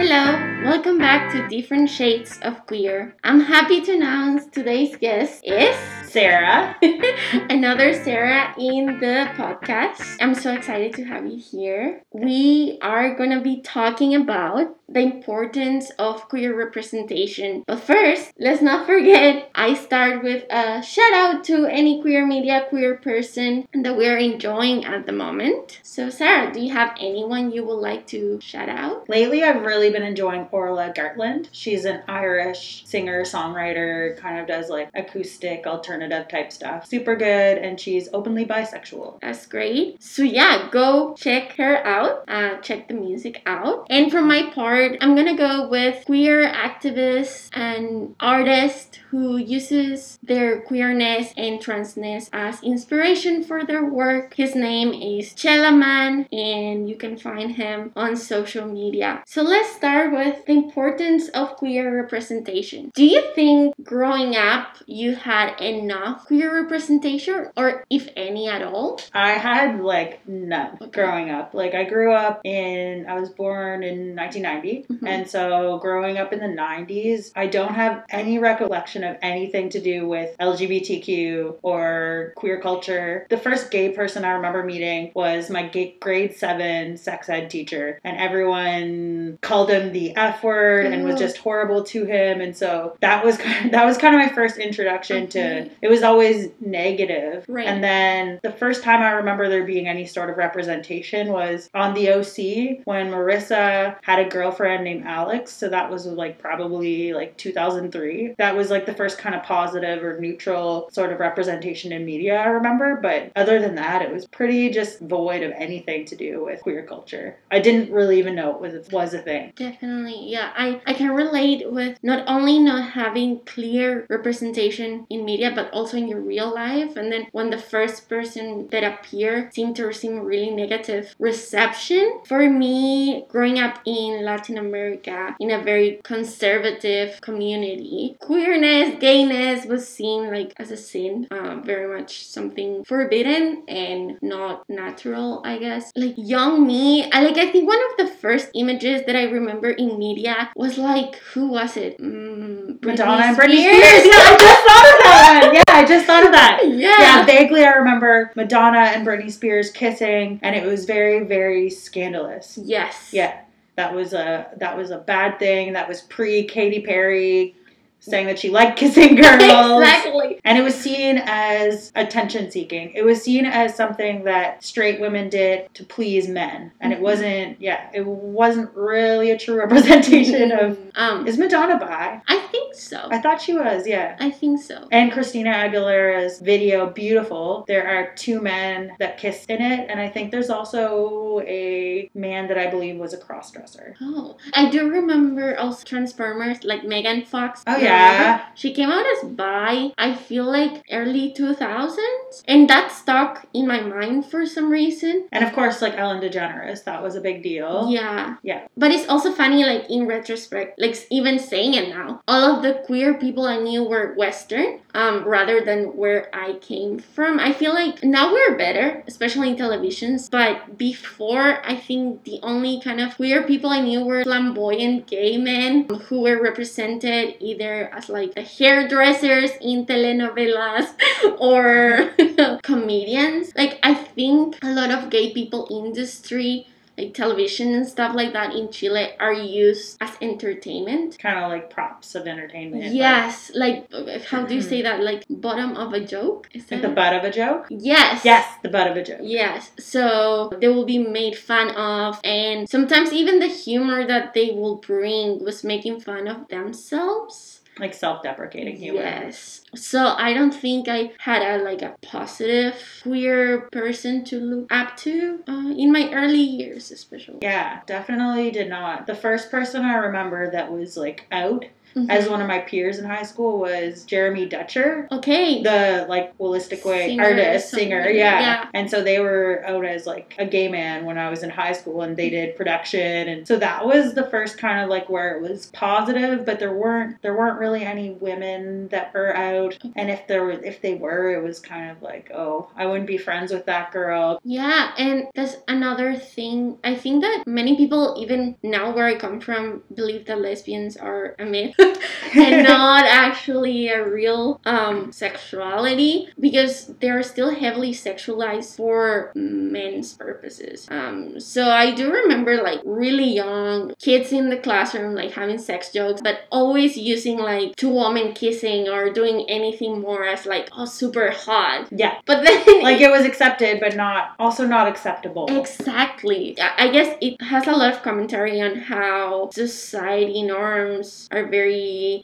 Hello, welcome back to Different Shades of Queer. I'm happy to announce today's guest is Sarah. another Sarah in the podcast. I'm so excited to have you here. We are going to be talking about the importance of queer representation. But first, let's not forget, I start with a shout out to any queer media, queer person that we're enjoying at the moment. So, Sarah, do you have anyone you would like to shout out? Lately, I've really been enjoying Orla Gartland. She's an Irish singer, songwriter, kind of does like acoustic, alternative type stuff. Super good, and she's openly bisexual. That's great. So, yeah, go check her out, uh, check the music out. And for my part, I'm gonna go with queer activist and artist who uses their queerness and transness as inspiration for their work. His name is Chelaman, and you can find him on social media. So let's start with the importance of queer representation. Do you think growing up you had enough queer representation, or if any at all? I had like none okay. growing up. Like I grew up in, I was born in 1990, mm-hmm. and so growing up in the 90s, I don't have any recollection of anything to do with LGBTQ or queer culture. The first gay person I remember meeting was my grade seven sex ed teacher, and everyone called him the F word and was just horrible to him. And so that was kind of, that was kind of my first introduction okay. to. It was always negative. Right. And then the first time I remember there being any sort of representation was on the OC when Marissa had a girlfriend named Alex. So that was like probably like 2003. That was like the first kind of positive or neutral sort of representation in media I remember. But other than that, it was pretty just void of anything to do with queer culture. I didn't really even know it was was a thing. Definitely, yeah. I I can relate with not only not having clear representation in media, but also in your real life. And then when the first person that appeared seemed to receive really negative reception. For me, growing up in Latin America in a very conservative community, queerness, gayness was seen like as a sin, uh, very much something forbidden and not natural, I guess. Like young me, I like I think one of the first images that I remember in media was like who was it? Mm, Madonna and Britney Spears. Yeah, I just thought of that. Yeah, I just thought of that. Yeah. Yeah, vaguely I remember Madonna and Britney Spears kissing, and it was very, very scandalous. Yes. Yeah. That was a that was a bad thing. That was pre Katy Perry saying that she liked kissing girls. exactly. And it was seen as attention seeking. It was seen as something that straight women did to please men. And mm-hmm. it wasn't, yeah, it wasn't really a true representation of. Um, is Madonna bi? I think so. I thought she was, yeah. I think so. And Christina Aguilera's video, Beautiful, there are two men that kiss in it. And I think there's also a man that I believe was a cross dresser. Oh, I do remember also Transformers, like Megan Fox. Oh, yeah yeah. She came out as bi, I feel like early 2000s. And that stuck in my mind for some reason. And of course, like Ellen DeGeneres, that was a big deal. Yeah. Yeah. But it's also funny, like in retrospect, like even saying it now, all the queer people I knew were Western um, rather than where I came from. I feel like now we're better, especially in televisions. But before, I think the only kind of queer people I knew were flamboyant gay men who were represented either as like the hairdressers in telenovelas or comedians. Like I think a lot of gay people industry like television and stuff like that in Chile are used as entertainment. Kind of like props of entertainment. Yes, like, like how do you say mm-hmm. that? Like bottom of a joke? Is that like the butt of a joke? Yes. Yes, the butt of a joke. Yes. So they will be made fun of, and sometimes even the humor that they will bring was making fun of themselves like self-deprecating humor. Yes. So I don't think I had a like a positive queer person to look up to uh, in my early years, especially. Yeah, definitely did not. The first person I remember that was like out Mhm. as one of my peers in high school was Jeremy Dutcher. okay. The like holistic way Singer artist, singer, yeah. Yeah. And so they were out as like a gay man when I was in high school and they did production and so that was the first kind of like where it was positive, but there weren't there weren't really any women that were out. And if there were if they were, it was kind of like, oh, I wouldn't be friends with that girl. Yeah, and that's another thing. I think that many people, even now where I come from, believe that lesbians are a myth and not actually a real um, sexuality because they're still heavily sexualized for men's purposes. Um, so I do remember like really young kids in the classroom like having sex jokes, but always using like two women kissing or doing anything more as like oh super hot. Yeah. But then Like it was accepted but not also not acceptable. Exactly. I I guess it has a lot of commentary on how society norms are very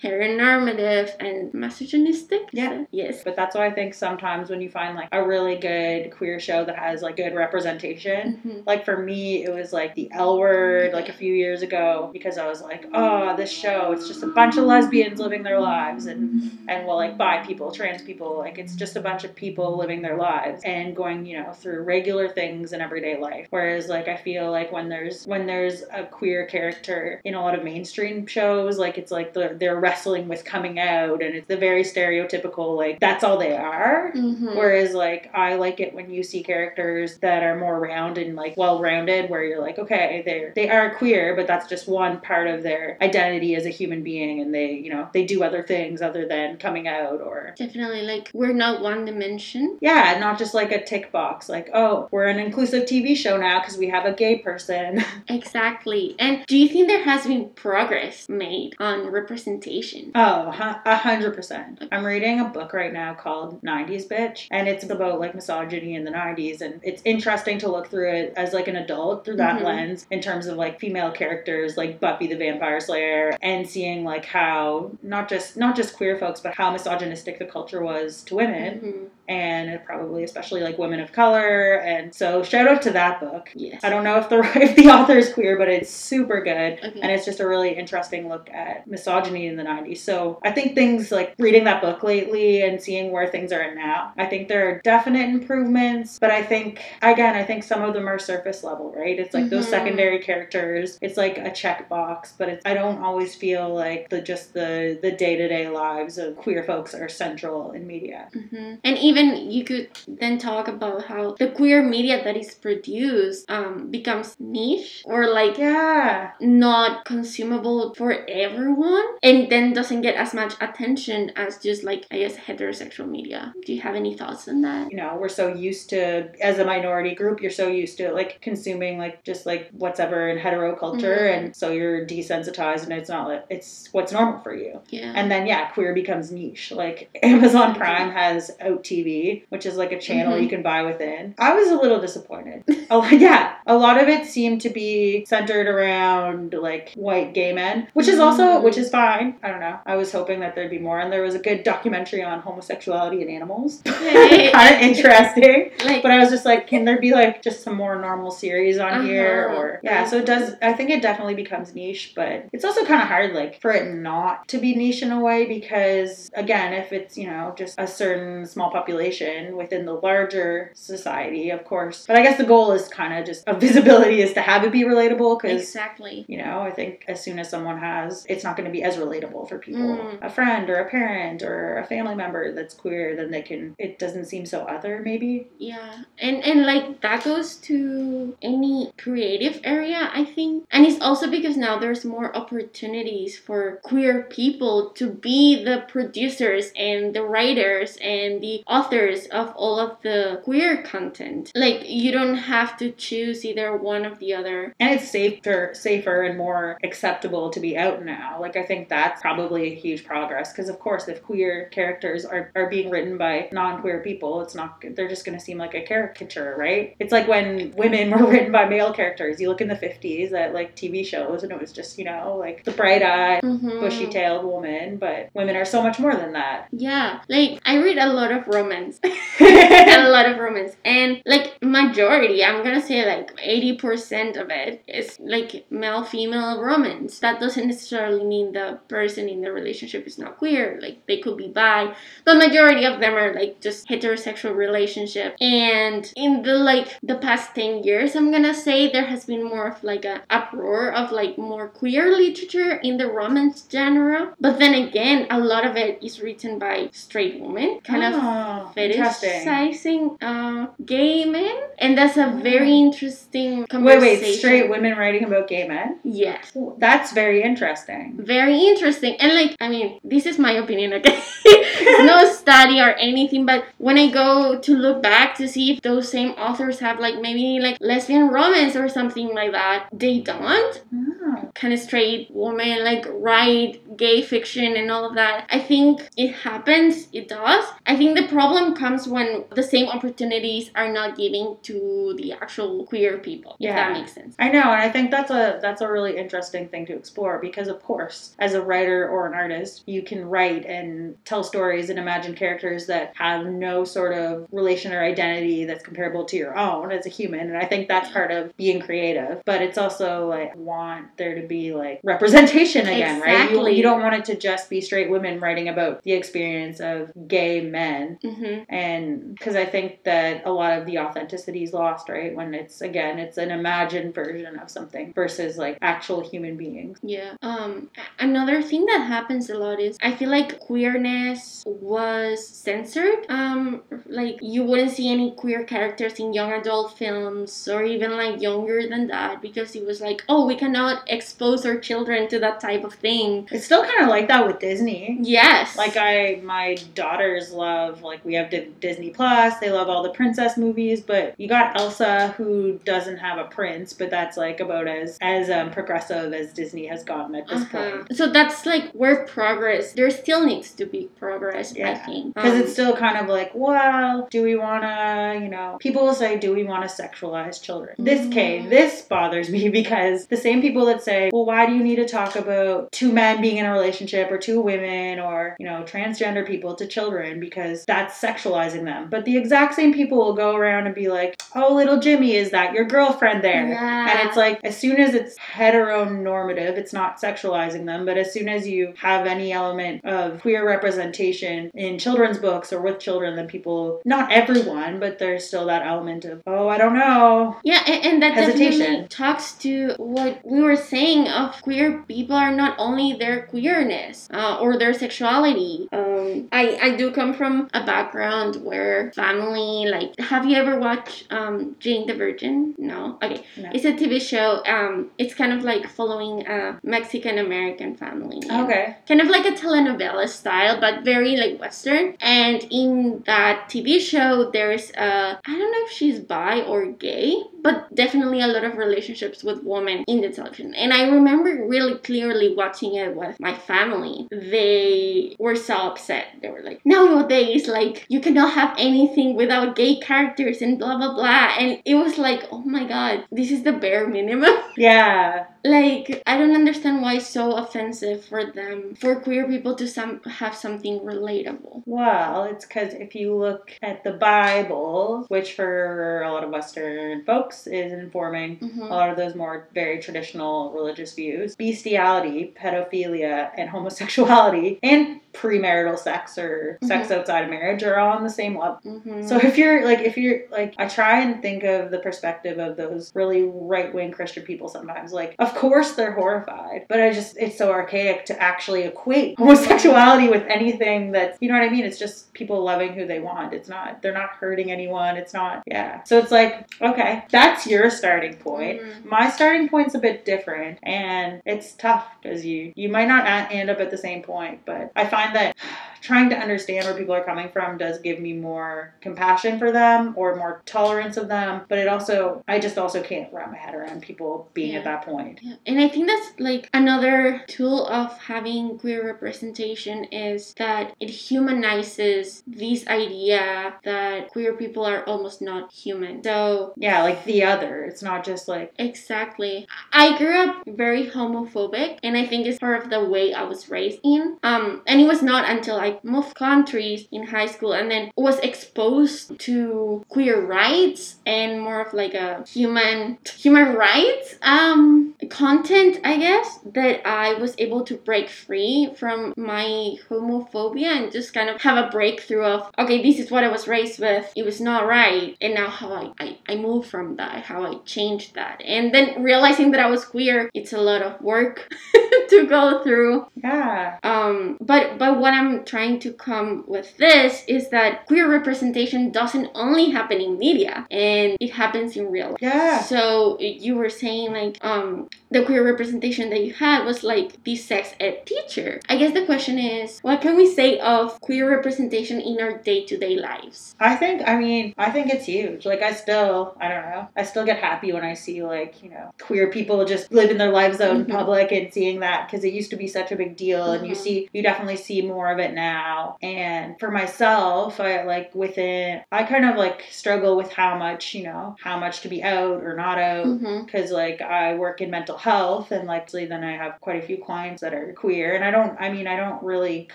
heteronormative and misogynistic. Yeah. that- Yes. But that's why I think sometimes when you find like a really good queer show that has like good representation, Mhm. like for me it was like the L word like a few years ago because I was like, oh, this show it's just a bunch of lesbians living their lives and and well like bi people, trans people, like it's just a bunch of people living their lives and going you know through regular things in everyday life. Whereas like I feel like when there's when there's a queer character in a lot of mainstream shows, like it's like the, they're wrestling with coming out and it's the very stereotypical like that's all they are. Mhm. Whereas like I like it when you see characters that are more round and like well rounded where you're like, okay, they're they are queer, but that's just one part of their identity as a human being and they, you know, they do other things other than coming out or Definitely. Like we're not one dimension. yeah, not just like a tick box, like, oh, we're an inclusive TV show now because we have a gay person. Exactly. And do you think there has been progress made on representation? Oh, a hundred percent. I'm reading a book right now called 90s Bitch, and it's about like misogyny in the 90s, and it's interesting to look through it as like an adult through that Mhm. lens in terms of like female characters like Buffy the Vampire Slayer, and seeing like how not just not just queer folks, but how misogynistic the culture was to women, Mhm. And probably especially like women of color. And so shout out to that book. Yes. I don't know if the if the author is queer, but it's super good. Okay. And it's just a really interesting look at misogyny in the 90s. So I think things like reading that book lately and seeing where things are at now, I think there are definite improvements. But I think, again, I think some of them are surface level, right? It's like those Mhm. secondary characters. It's like a checkbox, but it's, I don't always feel like the just the the day to day lives of queer folks are central in media. hmm And even you could then talk about how the queer media that is produced um, becomes niche or like Yeah. not consumable for everyone and then doesn't get as much attention as just like I guess heterosexual media. Do you have any thoughts on that? you know we're so used to as a minority group you're so used to like consuming like just like whatever in hetero culture Mhm. and so you're desensitized and it's not like it's what's normal for you Yeah. and then yeah queer becomes niche like amazon prime has out tv which is like a channel Mhm. you can buy within i was a little disappointed oh yeah a lot of it seemed to be centered around like white gay men which is also Mhm. which is fine i don't know i was hoping that there'd be more and there was a good documentary on homosexuality in animals kind of interesting. like But I was just like, can there be like just some more normal series on Uh-huh. here? Or yeah, so it does. I think it definitely becomes niche, but it's also kind of hard like for it not to be niche in a way because again, if it's you know just a certain small population within the larger society, of course. But I guess the goal is kind of just of visibility is to have it be relatable because. exactly. You know, I think as soon as someone has, it's not going to be as relatable for people. Mm. A friend or a parent or a family member that's queer, then they can. It doesn't seem so other, maybe. Yeah, and and like that goes to any creative area, I think, and it's also because now there's more opportunities for queer people to be the producers and the writers and the authors of all of the queer content. Like you don't have to choose either one of the other. And it's safer, safer and more acceptable to be out now. Like I think that's probably a huge progress because, of course, if queer characters are, are being written by non-queer people, it's not. They're just going to seem like a caricature, right? It's like when women were written by male characters. You look in the '50s at like TV shows, and it was just you know like the bright-eyed, Mhm. bushy-tailed woman. But women are so much more than that. Yeah, like I read a lot of romance romance. a lot of romance. And like majority, I'm gonna say like 80% of it is like male female romance. That doesn't necessarily mean the person in the relationship is not queer. Like they could be bi, but majority of them are like just heterosexual relationship. And in the like the past 10 years, I'm gonna say there has been more of like a uproar of like more queer literature in the romance genre. But then again, a lot of it is written by straight women, kind Oh, of ah. Interesting. fetishizing uh, gay men, and that's a very interesting conversation. wait, wait, straight women writing about gay men? Yes. That's very interesting. Very interesting. And like, I mean, this is my opinion, okay? no study or anything, but when I go to look back to see if those same authors have like maybe like lesbian romance or something like that, they don't. Oh. Kind of straight woman like write gay fiction and all of that. I think it happens, it does. I think the problem comes when the same opportunities are not given to the actual queer people, if Yeah. that makes sense. I know, and I think that's a that's a really interesting thing to explore because of course, as a writer or an artist, you can write and tell stories and imagine characters that have no sort of relation or identity that's comparable to your own as a human, and I think that's part of being creative. But it's also like want there to be like representation again, right? You, you don't want it to just be straight women writing about the experience of gay men mm-hmm. Hmm and because i think that a lot of the authenticity is lost right when it's again it's an imagined version of something versus like actual human beings Yeah. Um another thing that happens a lot is I feel like queerness was censored. Um like you wouldn't see any queer characters in young adult films or even like younger than that because it was like, "Oh, we cannot expose our children to that type of thing." it's still kind of like that with disney Yes. like i my daughters love like we have Di- disney plus they love all the princess movies but you got elsa who doesn't have a prince but that's like about as as um, progressive as disney has gotten at this Uh-huh. point So that's like where progress. There still needs to be progress. I think Because Um, it's still kind of like, well, do we want to, you know, people will say, do we want to sexualize children? This Mhm. case, this bothers me because the same people that say, well, why do you need to talk about two men being in a relationship or two women or, you know, transgender people to children because that's sexualizing them. But the exact same people will go around and be like, oh, little Jimmy, is that your girlfriend there? Yeah. And it's like, as soon as it's heteronormative, it's not sexualizing them, but as soon as you have any element of queer representation in children's books or with children, then people, not everyone, but there's still that element of, oh, I don't know. Yeah, and, and that Hesitation. definitely talks to what we were saying of queer people are not only their queerness uh, or their sexuality. Um, I, I do come from a background where family, like, have you ever watched um, Jane the Virgin? No? Okay. No. It's a TV show. Um, it's kind of like following a Mexican American family. Okay. kind of like a telenovela style, but very like Western. And in that TV show, there's a I don't know if she's bi or gay, but definitely a lot of relationships with women in the television. And I remember really clearly watching it with my family. They were so upset. They were like, nowadays, like you cannot have anything without gay characters and blah blah blah. And it was like, oh my god, this is the bare minimum. Yeah. like i don't understand why it's so offensive for them for queer people to some have something relatable Well, it's because if you look at the Bible, which for a lot of Western folks is informing Mhm. a lot of those more very traditional religious views, bestiality, pedophilia, and homosexuality, and premarital sex or sex outside of marriage are all on the same level. Mhm. So if you're like, if you're like, I try and think of the perspective of those really right wing Christian people sometimes. Like, of course they're horrified, but I just, it's so archaic to actually equate homosexuality with anything that's, you know what I mean? It's just people loving who they want. It's not, they're not hurting anyone. It's not, yeah. So it's like, okay, that's your starting point. Mhm. My starting point's a bit different, and it's tough because you you might not end up at the same point. But I find that trying to understand where people are coming from does give me more compassion for them or more tolerance of them. But it also I just also can't wrap my head around people being Yeah. at that point. Yeah. And I think that's like another tool of having queer representation is that it humanizes this idea that queer people are almost not human. So Yeah, like the other. It's not just like Exactly. I grew up very homophobic, and I think it's part of the way I was raised in. Um, and it was was not until I moved countries in high school and then was exposed to queer rights and more of like a human human rights um content, I guess, that I was able to break free from my homophobia and just kind of have a breakthrough of okay, this is what I was raised with. It was not right, and now how I I, I moved from that, how I changed that, and then realizing that I was queer. It's a lot of work to go through. Yeah. Um, but but what I'm trying to come with this is that queer representation doesn't only happen in media, and it happens in real life. Yeah. So you were saying like um the queer representation that you had was like the sex ed teacher. I guess the question is, what can we say of queer representation in our day to day lives? I think, I mean, I think it's huge. Like, I still, I don't know, I still get happy when I see, like, you know, queer people just living their lives out in public and seeing that because it used to be such a big deal. And you Mhm. see, you definitely see more of it now. And for myself, I like within, I kind of like struggle with how much, you know, how much to be out or not out Mm-hmm. because like I work in mental health and like so then I have quite a few clients that are queer and I don't I mean I don't really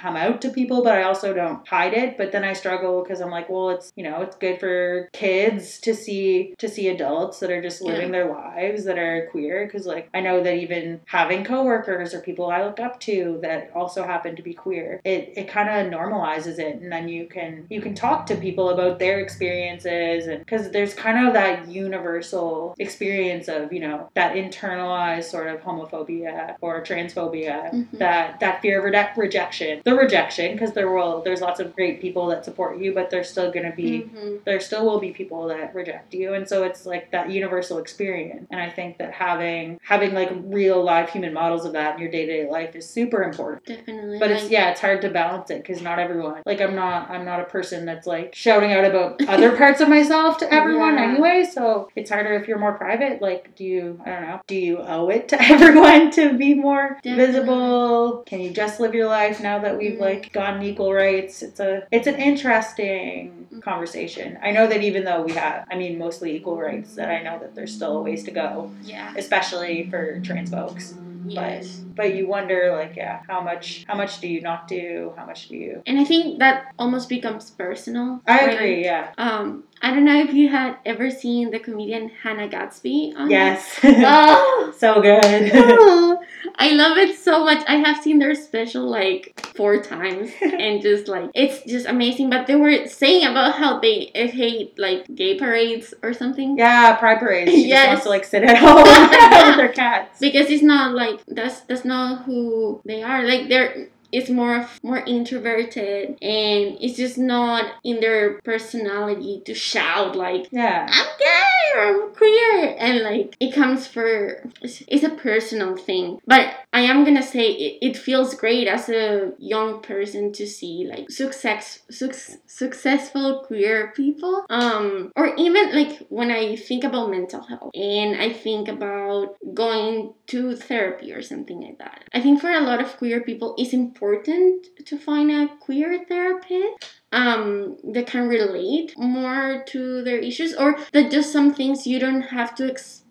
come out to people but I also don't hide it but then I struggle because I'm like well it's you know it's good for kids to see to see adults that are just living their lives that are queer because like I know that even having coworkers or people I look up to that also happen to be queer it it kind of normalizes it and then you can you can talk to people about their experiences and because there's kind of that universal experience of you know that internalized sort of homophobia or transphobia Mhm. that that fear of reje- rejection the rejection because there will there's lots of great people that support you but there's still to be Mhm. there still will be people that reject you and so it's like that universal experience and i think that having having like real live human models of that in your day-to-day life is super important Definitely. but it's yeah it's hard to balance it because not everyone like i'm not i'm not a person that's like shouting out about other parts of myself to everyone Yeah. anyway so it's harder if you're more private like do you i don't know do you owe it to everyone to be more Definitely. visible can you just live your life now that we've Mhm. like gotten equal rights it's a it's an interesting Mhm. conversation i know that even though we have i mean mostly equal rights that i know that there's still a ways to go Yeah. especially for trans folks Yes. but you wonder like yeah how much how much do you not do how much do you And I think that almost becomes personal. i agree yeah Um, I don't know if you had ever seen the comedian Hannah Gadsby. On yes Oh, so good oh, I love it so much. I have seen their special like four times, and just like it's just amazing. But they were saying about how they hate like gay parades or something. yeah pride parades she Yes. wants to like sit at home with her cats because it's not like that's that's not who they are like they're it's more more introverted and it's just not in their personality to shout like yeah. I'm gay or I'm queer and like it comes for it's, it's a personal thing. But I am gonna say it, it feels great as a young person to see like success suc- successful queer people. Um or even like when I think about mental health and I think about going to therapy or something like that. I think for a lot of queer people it's important to find a queer therapist um that can relate more to their issues or that just some things you don't have to explain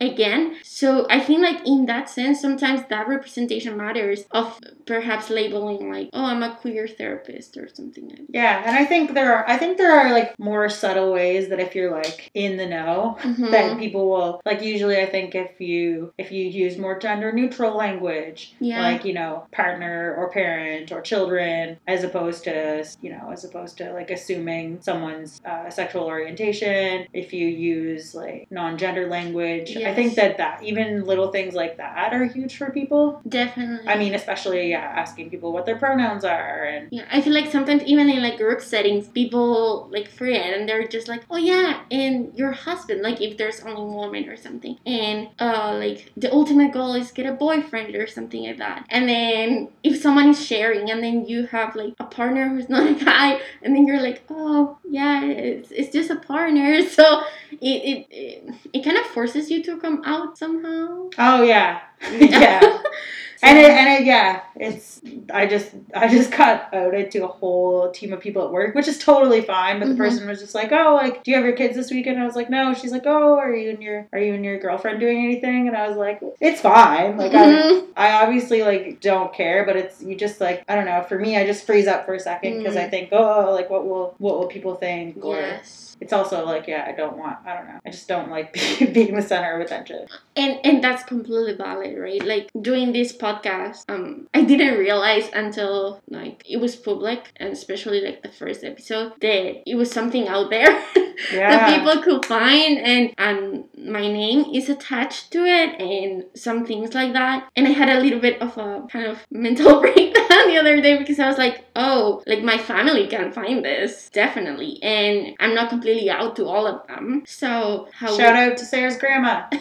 again so i think like in that sense sometimes that representation matters of perhaps labeling like oh i'm a queer therapist or something like that yeah and i think there are i think there are like more subtle ways that if you're like in the know Mhm. that people will like usually i think if you if you use more gender neutral language Yeah. like you know partner or parent or children as opposed to you know as opposed to like assuming someone's uh, sexual orientation if you use like non-gender language i Yes. think that that even little things like that are huge for people definitely i mean especially yeah asking people what their pronouns are and Yeah, I feel like sometimes even in like group settings, people like forget and they're just like, oh yeah, and your husband, like if there's only one woman or something, and uh like the ultimate goal is get a boyfriend or something like that. And then if someone is sharing and then you have like a partner who's not a guy, and then you're like, oh yeah, it's, it's just a partner. So it it, it, it kind of forces you to come out somehow. oh yeah yeah and it, and I, yeah, it's I just I just got outed to a whole team of people at work, which is totally fine. But the person was just like, "Oh, like, do you have your kids this weekend?" I was like, "No." She's like, "Oh, are you and your are you and your girlfriend doing anything?" And I was like, "It's fine." Like, I Mhm. I obviously like don't care, but it's you just like I don't know. For me, I just freeze up for a second because I Mm. think, oh, like what will what will people think? Or yes. it's also like, yeah, I don't want. I don't know. I just don't like being the center of attention. and and that's completely valid right like doing this podcast um i didn't realize until like it was public and especially like the first episode that it was something out there Yeah. that people could find and and my name is attached to it and some things like that and i had a little bit of a kind of mental breakdown the other day because i was like oh like my family can find this definitely and i'm not completely out to all of them so how would- Shout out to Sarah's grandma.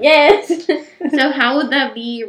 Yes. so how would that be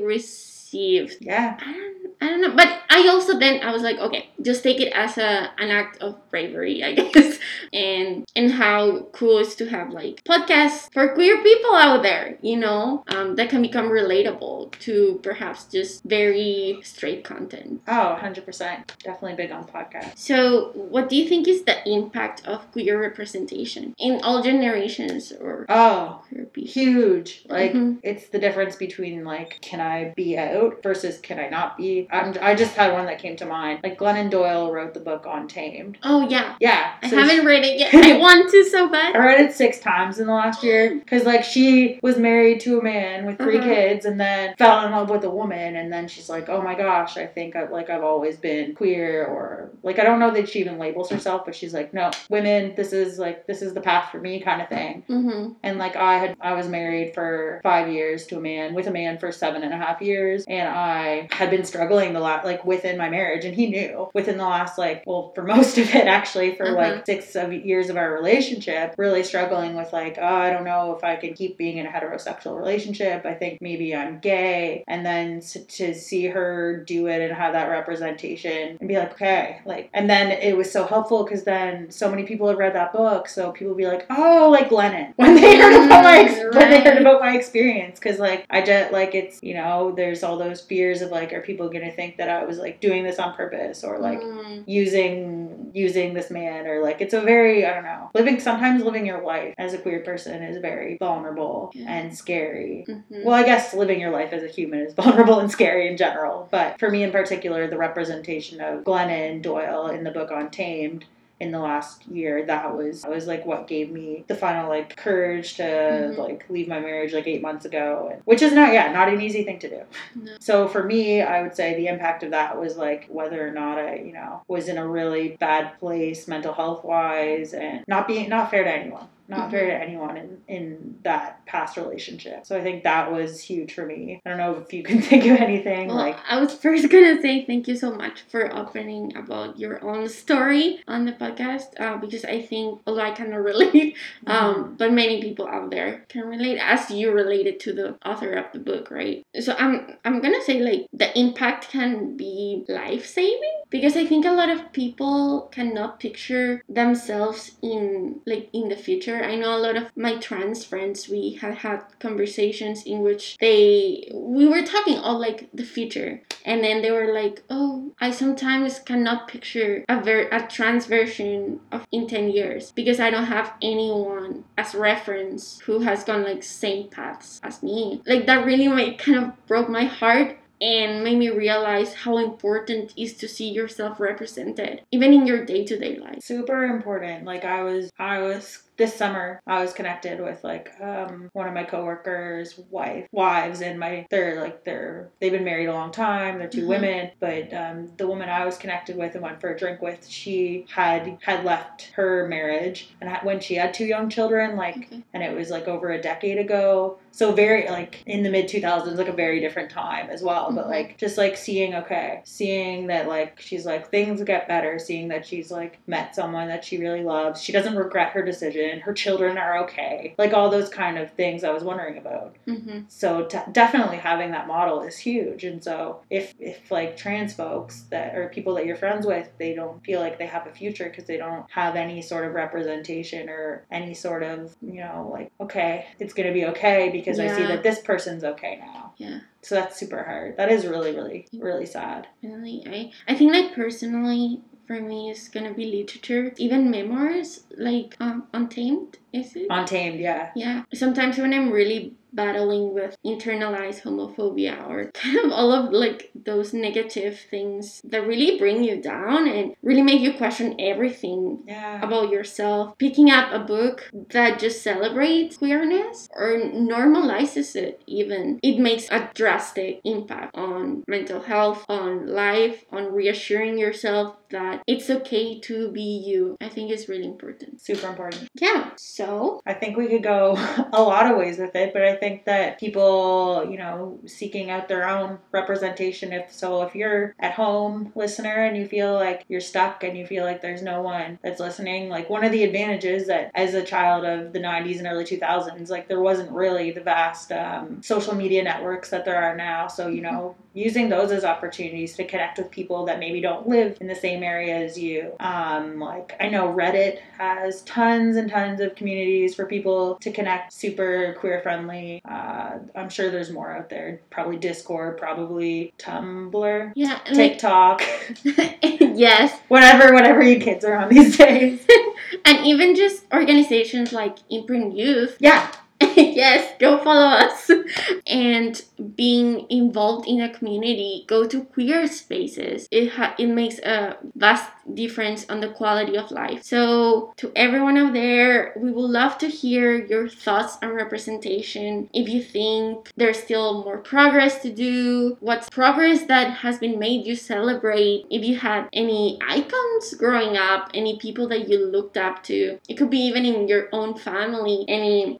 received? yeah. I don't, I don't know. But I also then I was like, okay, just take it as a an act of bravery, I guess. And and how cool is to have like podcasts for queer people out there, you know, um, that can become relatable to perhaps just very straight content. Oh, 100%. Definitely big on podcasts. So, what do you think is the impact of queer representation in all generations or Oh, queer people? huge. Like, Mhm. it's the difference between, like, can I be out versus can I not be? I'm, I just had one that came to mind. Like, Glennon Doyle wrote the book Untamed. Oh yeah, Yeah. I haven't read it yet. I want to so bad. I read it six times in the last year because, like, she was married to a man with 3 Uh-huh. kids and then fell in love with a woman, and then she's like, "Oh my gosh, I think I, like I've always been queer," or like I don't know that she even labels herself, but she's like, "No, women, this is like this is the path for me," kind of thing. Mm-hmm. And like I had, I was married for five years to a man, with a man for seven and a half years, and I had been struggling the last, like within my marriage, and he knew within the last, like, well, for most of it actually, for Uh-huh. like six of years of our relationship, really struggling with like, oh, I don't know if I can keep being in a heterosexual relationship. I think maybe I'm gay, and then to see her do it and have that representation and be like, okay, like, and then it was so helpful because then so many people had read that book, so people would be like, oh, like Glennon when they heard about my ex- Mm, when they heard about my experience because like I just like it's you know there's all those fears of like are people gonna think that I was like doing this on purpose or like Mm, using using this man or like it's a very I don't know living sometimes living your life as a queer person is very vulnerable Yeah. and scary. mhm. Well, I guess living your life as a human is vulnerable and scary in general, but for me in particular, the representation of Glennon Doyle in the book Untamed in the last year that was that was like what gave me the final like courage to Mhm. like leave my marriage like eight months ago and, which is not yeah not an easy thing to do No. so for me i would say the impact of that was like whether or not i you know was in a really bad place mental health wise and not being not fair to anyone not fair to anyone in, in that past relationship. So I think that was huge for me. I don't know if you can think of anything Well, like I was first gonna say thank you so much for opening about your own story on the podcast uh, because I think, although I cannot relate, Mm-hmm. um, but many people out there can relate as you related to the author of the book, right? So I'm I'm gonna say like the impact can be life saving because I think a lot of people cannot picture themselves in like in the future. I know a lot of my trans friends we had had conversations in which they we were talking all like the future. And then they were like oh i sometimes cannot picture a ver- a trans version of in 10 years because i don't have anyone as reference who has gone like same paths as me. Like that really made kind of broke my heart and made me realize how important it is to see yourself represented even in your day-to-day life. Super important. Like I was I was this summer I was connected with like um one of my coworkers wife wives and my they're like they're they've been married a long time they're 2 Mhm. women but um the woman I was connected with and went for a drink with she had had left her marriage and when she had two young children like okay. and it was like over a decade ago so very like in the mid 2000s like a very different time as well but Mhm. like just like seeing okay seeing that like she's like things get better seeing that she's like met someone that she really loves she doesn't regret her decision adoption, her children are okay. Like all those kind of things I was wondering about. hmm So t- definitely having that model is huge. And so if if like trans folks that or people that you're friends with, they don't feel like they have a future because they don't have any sort of representation or any sort of you know like okay, it's gonna be okay because I see that this person's okay now. Yeah. So that's super hard. That is really really really sad. Really, I I think like personally for me it's gonna be literature, even memoirs like um Untamed. Is it? Untamed, yeah. Yeah. Sometimes when I'm really battling with internalized homophobia or kind of all of like those negative things that really bring you down and really make you question everything Yeah. about yourself, picking up a book that just celebrates queerness or normalizes it, even, it makes a drastic impact on mental health, on life, on reassuring yourself that it's okay to be you. I think it's really important. Super important. Yeah, so, I think we could go a lot of ways with it, but I think that people, you know, seeking out their own representation. If so, if you're at home listener and you feel like you're stuck and you feel like there's no one that's listening, like one of the advantages that as a child of the 90s and early 2000s, like there wasn't really the vast um, social media networks that there are now. So, you know, using those as opportunities to connect with people that maybe don't live in the same area as you. Um, like I know Reddit has tons and tons of communities for people to connect, super queer friendly. Uh, I'm sure there's more out there. Probably Discord, probably Tumblr, yeah, and like, TikTok, yes, whatever, whatever you kids are on these days. and even just organizations like Imprint Youth Yeah, yes, go follow us. And being involved in a community, go to queer spaces. It ha- it makes a vast difference on the quality of life. So to everyone out there, we would love to hear your thoughts on representation. If you think there's still more progress to do, what's progress that has been made you celebrate? If you had any icons growing up, any people that you looked up to, it could be even in your own family, any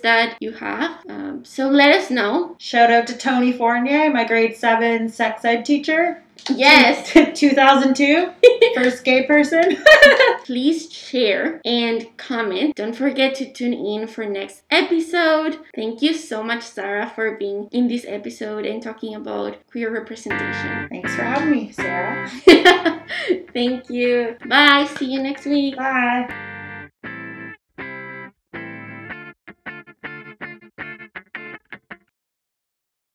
that you have. Um, so let us know. shout out to Tony Fournier, my grade seven sex ed teacher. Yes, 2002, first gay person. please share and comment. Don't forget to tune in for next episode. Thank you so much, Sarah, for being in this episode and talking about queer representation. Thanks for having me, Sarah. Thank you. Bye. See you next week. Bye.